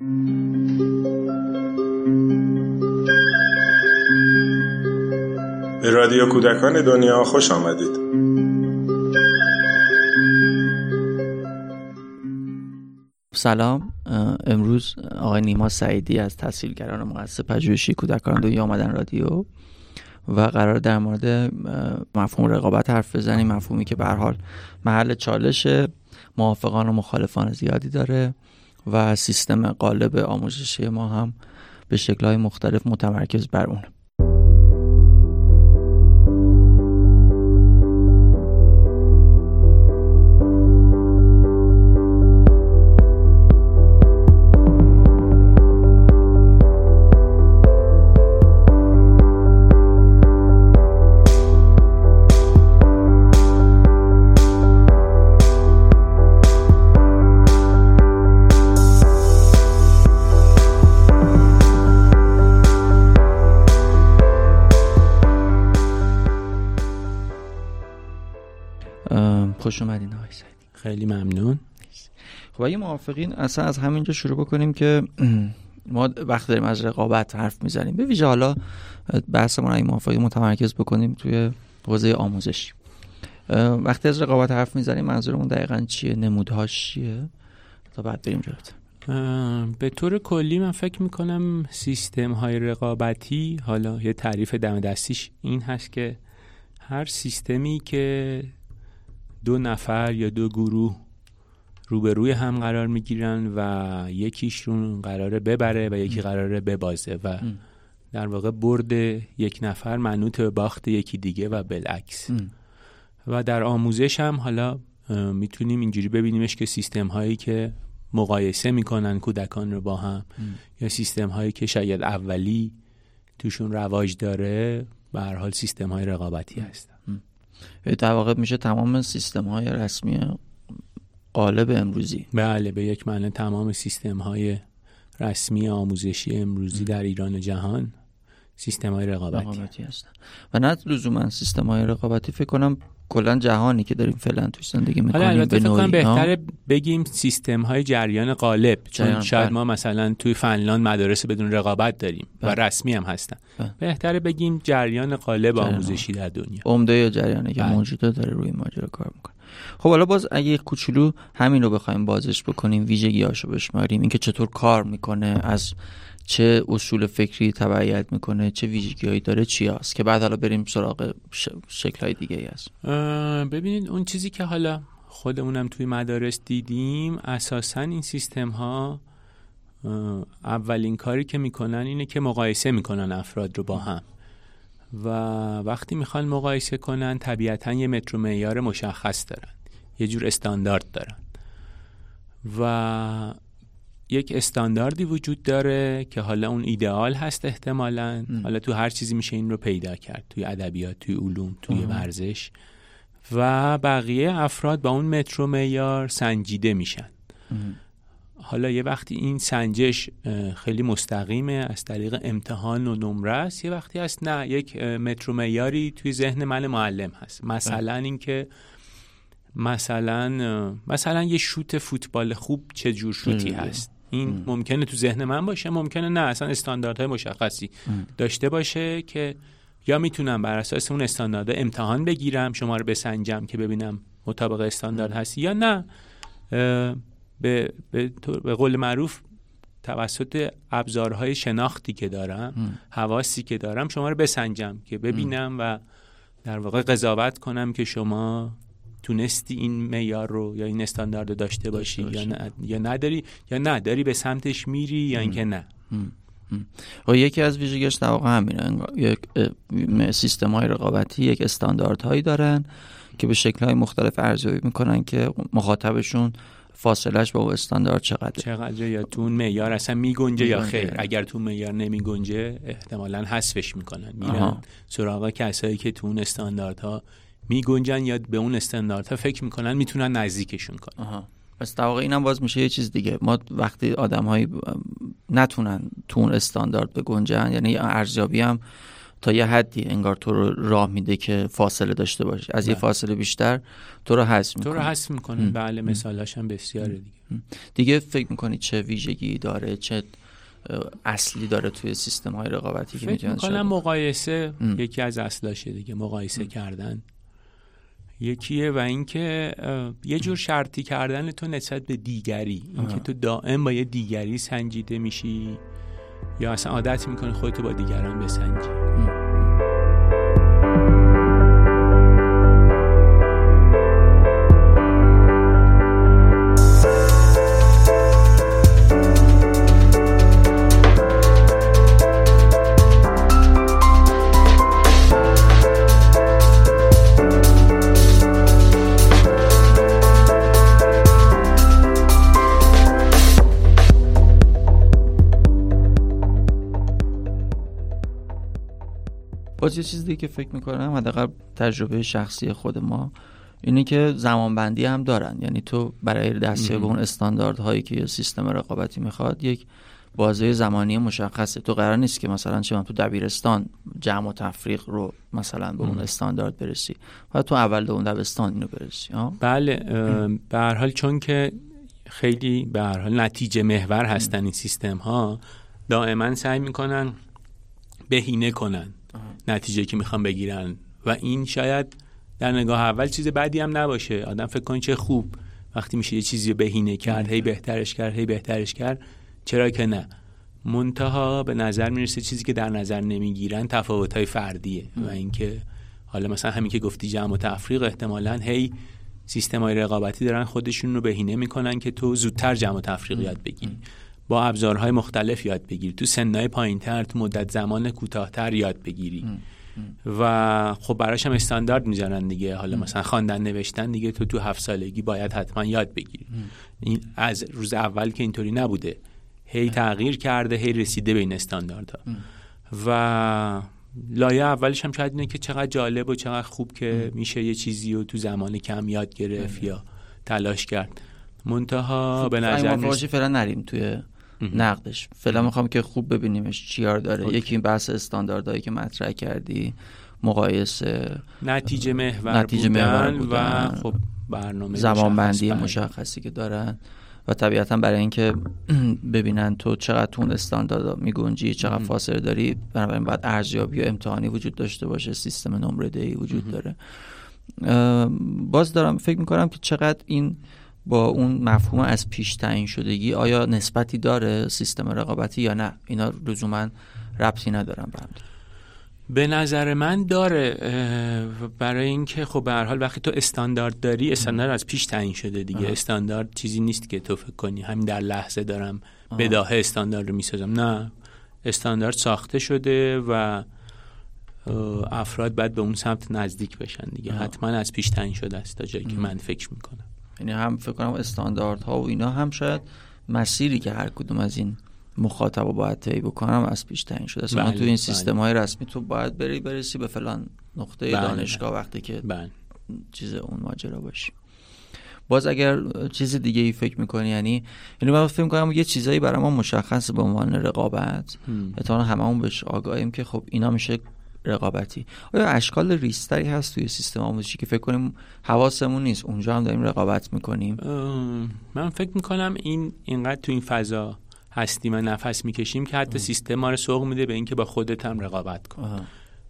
به رادیو کودکان دنیا خوش آمدید. سلام. امروز آقای نیما سعیدی از تحصیلگران مؤسسه پژوهشی کودکان دنیا آمدن رادیو و قرار در مورد مفهوم رقابت حرف بزنیم. مفهومی که به حال محل چالش موافقان و مخالفان زیادی داره. و سیستم قالب آموزشی ما هم به شکلهای مختلف متمرکز بر اونه. خوش اومدین آقای خیلی ممنون. خب اگه موافقین اصلا از همینجا شروع بکنیم که ما وقت داریم از رقابت حرف می‌زنیم. به ویژه حالا بحثمون اگه موافقی متمرکز بکنیم توی حوزه آموزشی. وقتی از رقابت حرف می‌زنیم منظورمون دقیقا چیه؟ نمودهاش چیه؟ تا بعد بریم جلوتر. به طور کلی من فکر می‌کنم سیستم های رقابتی حالا یه تعریف دم دستیش این هست که هر سیستمی که دو نفر یا دو گروه روبروی هم قرار می‌گیرن و یکیشون قراره ببره و یکی قراره ببازه و در واقع برد یک نفر منوط به باخت یکی دیگه و بالعکس. و در آموزش هم حالا می‌تونیم اینجوری ببینیمش که سیستم هایی که مقایسه می‌کنن کودکان رو با هم یا سیستم هایی که شاید اولی توشون رواج داره به هر حال سیستم های رقابتی هستن. در واقع میشه تمام سیستم های رسمی قالب امروزی. بله به یک معنی تمام سیستم های رسمی آموزشی امروزی در ایران و جهان سیستم های رقابتی, رقابتی هستن. و نه لزوما سیستم های رقابتی فکر کنم کلا جهانی که داریم فعلا توش زندگی می‌کنیم حالا البته فکر بهتره بگیم سیستم های جریان قالب چون شاید ما مثلا توی فنلاند مدارس بدون رقابت داریم و رسمی هم هستن. بهتره بگیم جریان قالب آموزشی در دنیا. عمده یا جریانی که موجوده داره روی ماجرا کار می‌کنه. خب حالا باز اگه کوچولو همین رو بخوایم بازش بکنیم ویژگیاشو بشماریم اینکه چطور کار می‌کنه از چه اصول فکری تبعیت می‌کنه چه ویژگی هایی داره چی هست؟ که بعد حالا بریم سراغ شکل های دیگه هست. ببینید اون چیزی که حالا خودمونم توی مدارس دیدیم اساسا این سیستم ها اولین کاری که می‌کنن اینه که مقایسه می‌کنن افراد رو با هم. و وقتی می‌خوان مقایسه کنن طبیعتا یه متر معیار مشخص دارن. یه جور استاندارد دارن. و یک استانداردی وجود داره که حالا اون ایدئال هست احتمالا. حالا تو هر چیزی میشه این رو پیدا کرد. توی ادبیات توی علوم توی ورزش. و بقیه افراد با اون مترو معیار سنجیده میشن. حالا یه وقتی این سنجش خیلی مستقیمه از طریق امتحان و نمره است یه وقتی هست نه یک مترو معیاری توی ذهن من معلم هست. مثلا اینکه مثلا مثلا یه شوت فوتبال خوب چه جور شوتی هست. این ممکنه تو ذهن من باشه ممکنه نه. اصلا استانداردهای مشخصی داشته باشه که یا می‌تونم بر اساس اون استاندارد امتحان بگیرم شما رو بسنجم که ببینم مطابق استاندارد هستی یا نه. به, به, به قول معروف توسط ابزارهای شناختی که دارم حواسی که دارم شما رو بسنجم که ببینم و در واقع قضاوت کنم که شما تونستی این معیار رو یا این استاندارد رو داشته باشی یا, یا نداری؟ یا نداری به سمتش میری یا اینکه نه؟ و یکی از ویژگیش در واقع همینه. یک سیستم های رقابتی یک هایی دارن که به شکل های مختلف ارزیابی می‌کنن که مخاطبشون فاصلش با استاندارد چقدر چقدر یا تو اون معیار اصلا میگنجه یا خیر؟ اگر تو معیار نمیگنجه احتمالا حذفش می‌کنن. میرن سراغ کسایی که تو اون استانداردها می گنجن یا به اون استانداردها فکر می‌کنن می‌تونن نزدیکشون کنن. آها. پس در واقع اینم باز میشه یه چیز دیگه. ما وقتی آدم نتونن تو اون استاندارد بگنجن یعنی ارزیابی هم تا یه حدی انگار تو رو راه میده که فاصله داشته باشی. از یه بله. فاصله بیشتر تو رو حذف تو می‌کنه رو حذف می‌کنه بله مثالاش هم بسیاره دیگه. دیگه فکر می‌کنی چه ویژگی داره چه اصلی داره توی سیستم های رقابتی که فکر می‌تونن می‌کنم مقایسه یکی از اصلاشه دیگه. مقایسه کردن. یکیه و اینکه یه جور شرطی کردن تو نسبت به دیگری. اینکه تو دائم با یه دیگری سنجیده میشی یا اصلا عادت می‌کنی خودتو با دیگران بسنجی. باز یه چیز دیگه که فکر می‌کنم حداقل تجربه شخصی خود ما اینه که زمانبندی هم دارن. یعنی تو برای دستیابی به اون استانداردهایی که یه سیستم رقابتی می‌خواد یک بازه زمانی مشخصه. تو قرار نیست که مثلا چه تو دبیرستان جمع و تفریق رو مثلا به اون استاندارد برسی و تو اول اون دبستان اینو برسی. ها بله به هر حال چون که خیلی به هر حال نتیجه محور هستن این سیستم ها دائما سعی می‌کنن بهینه کنن. نتیجه که می‌خوان بگیرن. و این شاید در نگاه اول چیز بدی هم نباشه. آدم فکر کنه چه خوب. وقتی میشه یه چیزی رو بهینه کرد هی بهترش کرد هی بهترش کرد چرا که نه. منتها به نظر می‌رسه چیزی که در نظر نمی‌گیرن تفاوت های فردیه. و اینکه حالا مثلا همین که گفتی جمع و تفریق احتمالا هی سیستم های رقابتی دارن خودشون رو بهینه می‌کنن که تو زودتر جمع و تفریق یاد بگیری. با ابزارهای مختلف یاد بگیری تو سنهای پایینتر تو مدت زمان کوتاهتر یاد بگیری. و خب براش هم استاندارد می‌ذارن دیگه. حالا مثلا خواندن نوشتن دیگه تو تو هفت سالگی باید حتما یاد بگیری. این از روز اول که اینطوری نبوده. هی تغییر کرده هی رسیده به این استانداردها. و لایه اولش هم شاید اینه که چقدر جالب و چقدر خوب که میشه یه چیزی رو تو زمان کم یاد گرفت یا تلاش کرد. منتها به نظر فعلا نریم توی نقدش. فعلا می‌خوام که خوب ببینیمش چیار داره. اوکی. یکی این بحث استانداردهایی که مطرح کردی مقایسه نتیجه محور نتیجه بودن, محور و بودن. خب برنامه زمانبندی مشخص. مشخصی که دارن. و طبیعتا برای اینکه ببینن تو چقدر تو اون استاندارد میگنجی چقدر فاصله داری. بنابراین باید ارزیابی و امتحانی وجود داشته باشه سیستم نمره دهی وجود داره. باز دارم فکر می‌کنم که چقدر این با اون مفهوم از پیش تعیین شدگی آیا نسبتی داره سیستم رقابتی یا نه؟ اینا لزوما ربطی ندارن به هم. به نظر من داره برای اینکه خب به هر حال وقتی تو استاندارد داری استاندارد از پیش تعیین شده دیگه. استاندارد چیزی نیست که تو فکر کنی همین در لحظه دارم بداهه استاندارد رو می‌سازم. نه. استاندارد ساخته شده و افراد باید به اون سمت نزدیک بشن دیگه. حتما از پیش تعیین شده است تا جایی که من فکر می‌کنم. یعنی هم فکر کنم استانداردها و اینا هم شاید مسیری که هر کدوم از این مخاطب باید طی بکنم از پیش تعیین شده. است بله، تو این بله. سیستم های رسمی تو باید بری برسی به فلان نقطه بله، دانشگاه وقتی که بله. چیز اون ماجرا باشی. باز اگر چیز دیگه ای فکر می‌کنی یعنی یعنی من فکر می‌کنم یه چیزایی برای ما مشخص به عنوان رقابت. اتفاقا هممون بهش آگاهیم که خب اینا میشه رقابتی. آیا اشکال ریستری هست توی سیستم آموزشی که فکر کنیم حواسمون نیست؟ اونجا هم داریم رقابت می‌کنیم. من فکر می‌کنم این اینقدر تو این فضا هستیم و نفس می‌کشیم که حتی سیستم ما رو سوق میده به اینکه با خودت هم رقابت کن.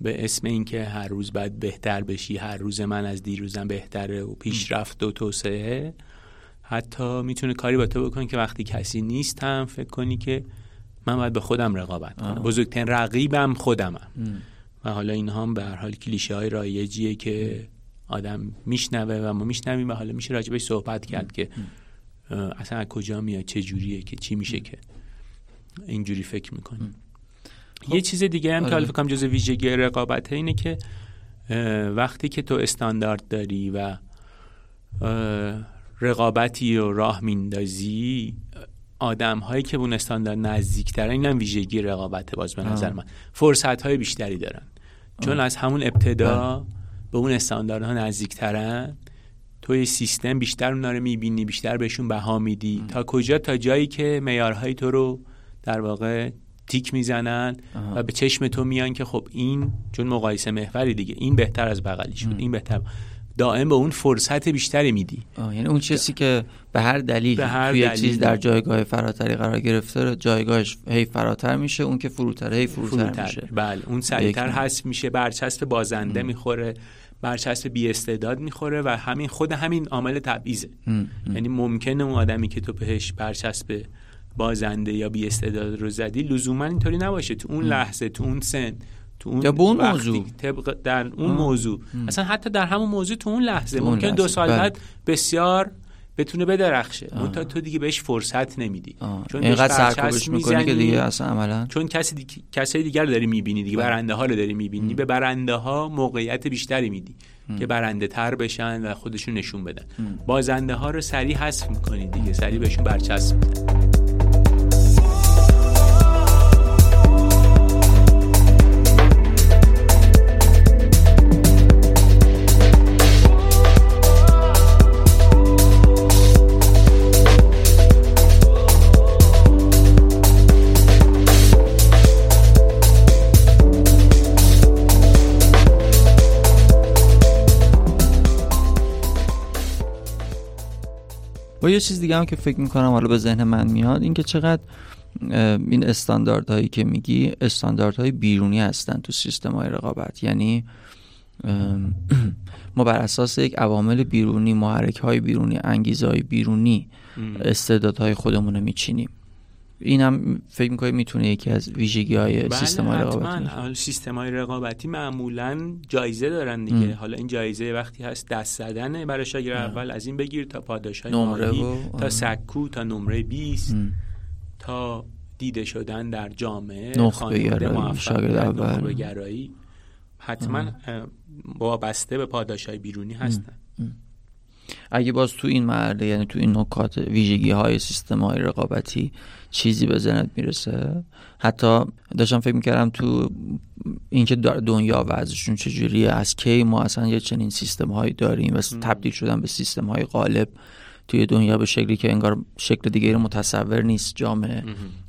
به اسم اینکه هر روز باید بهتر بشی هر روز من از دیروزم بهتره و پیشرفت و توسعه حتی می‌تونه کاری با تو بکنه که وقتی کسی نیست هم فکر کنی که من باید به خودم رقابت کنم. بزرگترین رقیبم خودمم. و حالا این هم به هر حال کلیشه های رایجیه که آدم میشنوه و ما میشنویم و حالا میشه راجبش صحبت کرد که اصلا از کجا میاد چه جوریه که چی میشه که. اینجوری فکر می‌کنیم. یه چیز دیگه هم که آره. حالا جز ویژگی رقابته اینه که وقتی که تو استاندارد داری و رقابتی رو راه میندازی آدم هایی که به اون استاندارد نزدیکترن این هم ویژگی رقابته باز به نظر من. فرصت های بیشتری دارن. چون از همون ابتدا به اون استانداردها نزدیکترن تو یه سیستم بیشتر اونا رو می‌بینی بیشتر بهشون بها میدی. تا کجا؟ تا جایی که معیارهای تو رو در واقع تیک می‌زنن و به چشم تو میان که خب این چون مقایسه محوری دیگه این بهتر از بغلی شد این بهتر دائم به اون فرصت بیشتری میدی. یعنی اون چیزی که به هر دلیل به هر توی چیز در جایگاه فراتری قرار گرفته جایگاهش هی فراتر میشه اون که فروتر هی فروتر, فروتر. میشه. بله اون سریعتر هست میشه برچسب بازنده می‌خوره برچسب بی استعداد می‌خوره و همین خود همین عامل تبعیضه. یعنی ممکنه اون آدمی که تو بهش برچسب بازنده یا بی استعداد رو زدی لزوما اینطوری نباشه. تو اون لحظه تو اون سن تو اون به اون موضوع. طبق در اون موضوع. اصلا حتی در همون موضوع تو اون لحظه ممکن دو سال بله. بعد بسیار بتونه بدرخشه. اون تا تو دیگه بهش فرصت نمیدی. چون اینقدر سرکوبش می‌کنی که دیگه اصلا عملا. چون کسی دیگه کسای دیگر رو داری می‌بینی دیگه. بله. برنده ها رو داری می‌بینی. به برنده ها موقعیت بیشتری میدی که برنده تر بشن و خودشون نشون بدن. بازنده ها رو سریع حذف می‌کنی دیگه. سریع بهشون برچسب و یه چیز دیگه هم که فکر می‌کنم حالا به ذهن من میاد این که چقدر این استانداردهایی که میگی استانداردهای بیرونی هستن تو سیستم های رقابت. یعنی ما بر اساس یک عوامل بیرونی محرک های بیرونی انگیزه های بیرونی استعدادهای خودمون رو میچینیم. این هم فکر می‌کنی می‌تونه یکی از ویژگی های بله سیستم های رقابتی سیستم های رقابتی معمولا جایزه دارن دیگه. حالا این جایزه وقتی هست دست زدن برای شاگرد اول از این بگیر تا پاداش های مالی تا سکو تا نمره 20 تا دیده شدن در جامعه نخبه اول. گرایی. حتما وابسته به پاداش های بیرونی هستن. اگه باز تو این مرده یعنی تو این نکات ویژگی های سیستم های رقابتی چیزی به ذهنت می‌رسه؟ حتی داشتم فکر می‌کردم تو اینکه دنیا وضعشون چجوریه از کی ما اصلا یه چنین سیستم هایی داریم و تبدیل شدن به سیستم های غالب توی دنیا به شکلی که انگار شکل دیگه متصور نیست جامعه.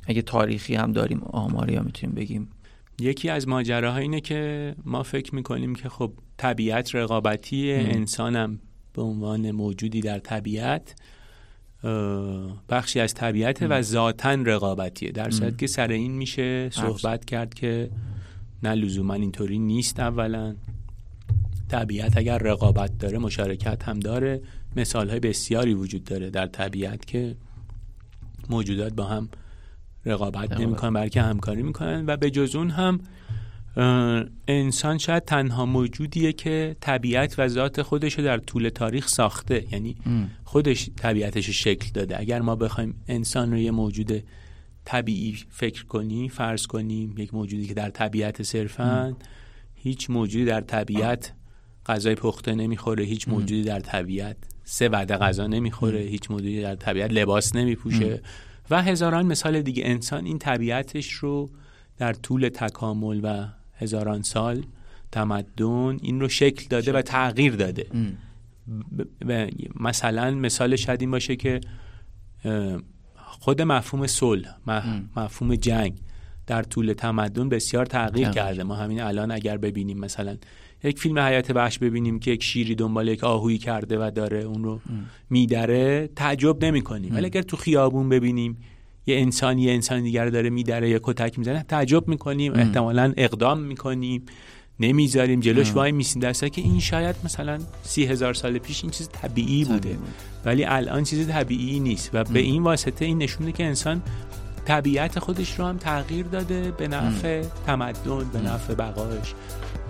اگه تاریخی هم داریم آماری هم می‌تونیم بگیم. یکی از ماجراها اینه که ما فکر می‌کنیم که خب طبیعت رقابتی انسانم به عنوان موجودی در طبیعت بخشی از طبیعت و ذاتا رقابتیه. در صورت که سر این میشه صحبت کرد که نه لزوما اینطوری نیست اولا. طبیعت اگر رقابت داره مشارکت هم داره. مثال های بسیاری وجود داره در طبیعت که موجودات با هم رقابت. نمی‌کنن بلکه همکاری می‌کنن و به جز اون هم انسان شاید تنها موجودیه که طبیعت و ذات خودش رو در طول تاریخ ساخته. یعنی خودش طبیعتش شکل داده. اگر ما بخوایم انسان رو یه موجود طبیعی فکر کنیم فرض کنیم یک موجودی که در طبیعت صرفا هیچ موجودی در طبیعت غذای پخته نمی‌خوره هیچ موجودی در طبیعت سه وعده غذا نمی‌خوره هیچ موجودی در طبیعت لباس نمیپوشه. و هزاران مثال دیگه. انسان این طبیعتش رو در طول تکامل و هزاران سال تمدن این رو شکل داده و تغییر داده. مثلا مثال شاید این باشه که خود مفهوم صلح مفهوم جنگ در طول تمدن بسیار تغییر کرده. ما همین الان اگر ببینیم مثلا یک فیلم حیات وحش ببینیم که یک شیری دنبال یک آهویی کرده و داره اون رو میدره تعجب نمی کنیم ولی اگر تو خیابون ببینیم یه انسان یه انسان دیگر رو داره میدره یا کتک می‌زنه تعجب می‌کنیم احتمالا اقدام می‌کنیم نمی‌ذاریم جلوش وای میسیم. درسته که این شاید مثلا سی هزار سال پیش این چیز طبیعی بوده. ولی الان چیز طبیعی نیست و به این واسطه این نشونه که انسان طبیعت خودش رو هم تغییر داده به نفع تمدن به نفع بقایش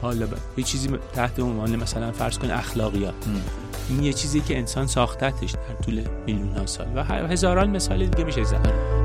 حالا یه چیزی تحت عنوان مثلا فرض کن اخلاقیات. این یه چیزی که انسان ساختتش در طول میلیون ها سال. و هزاران مثال دیگه میشه زد.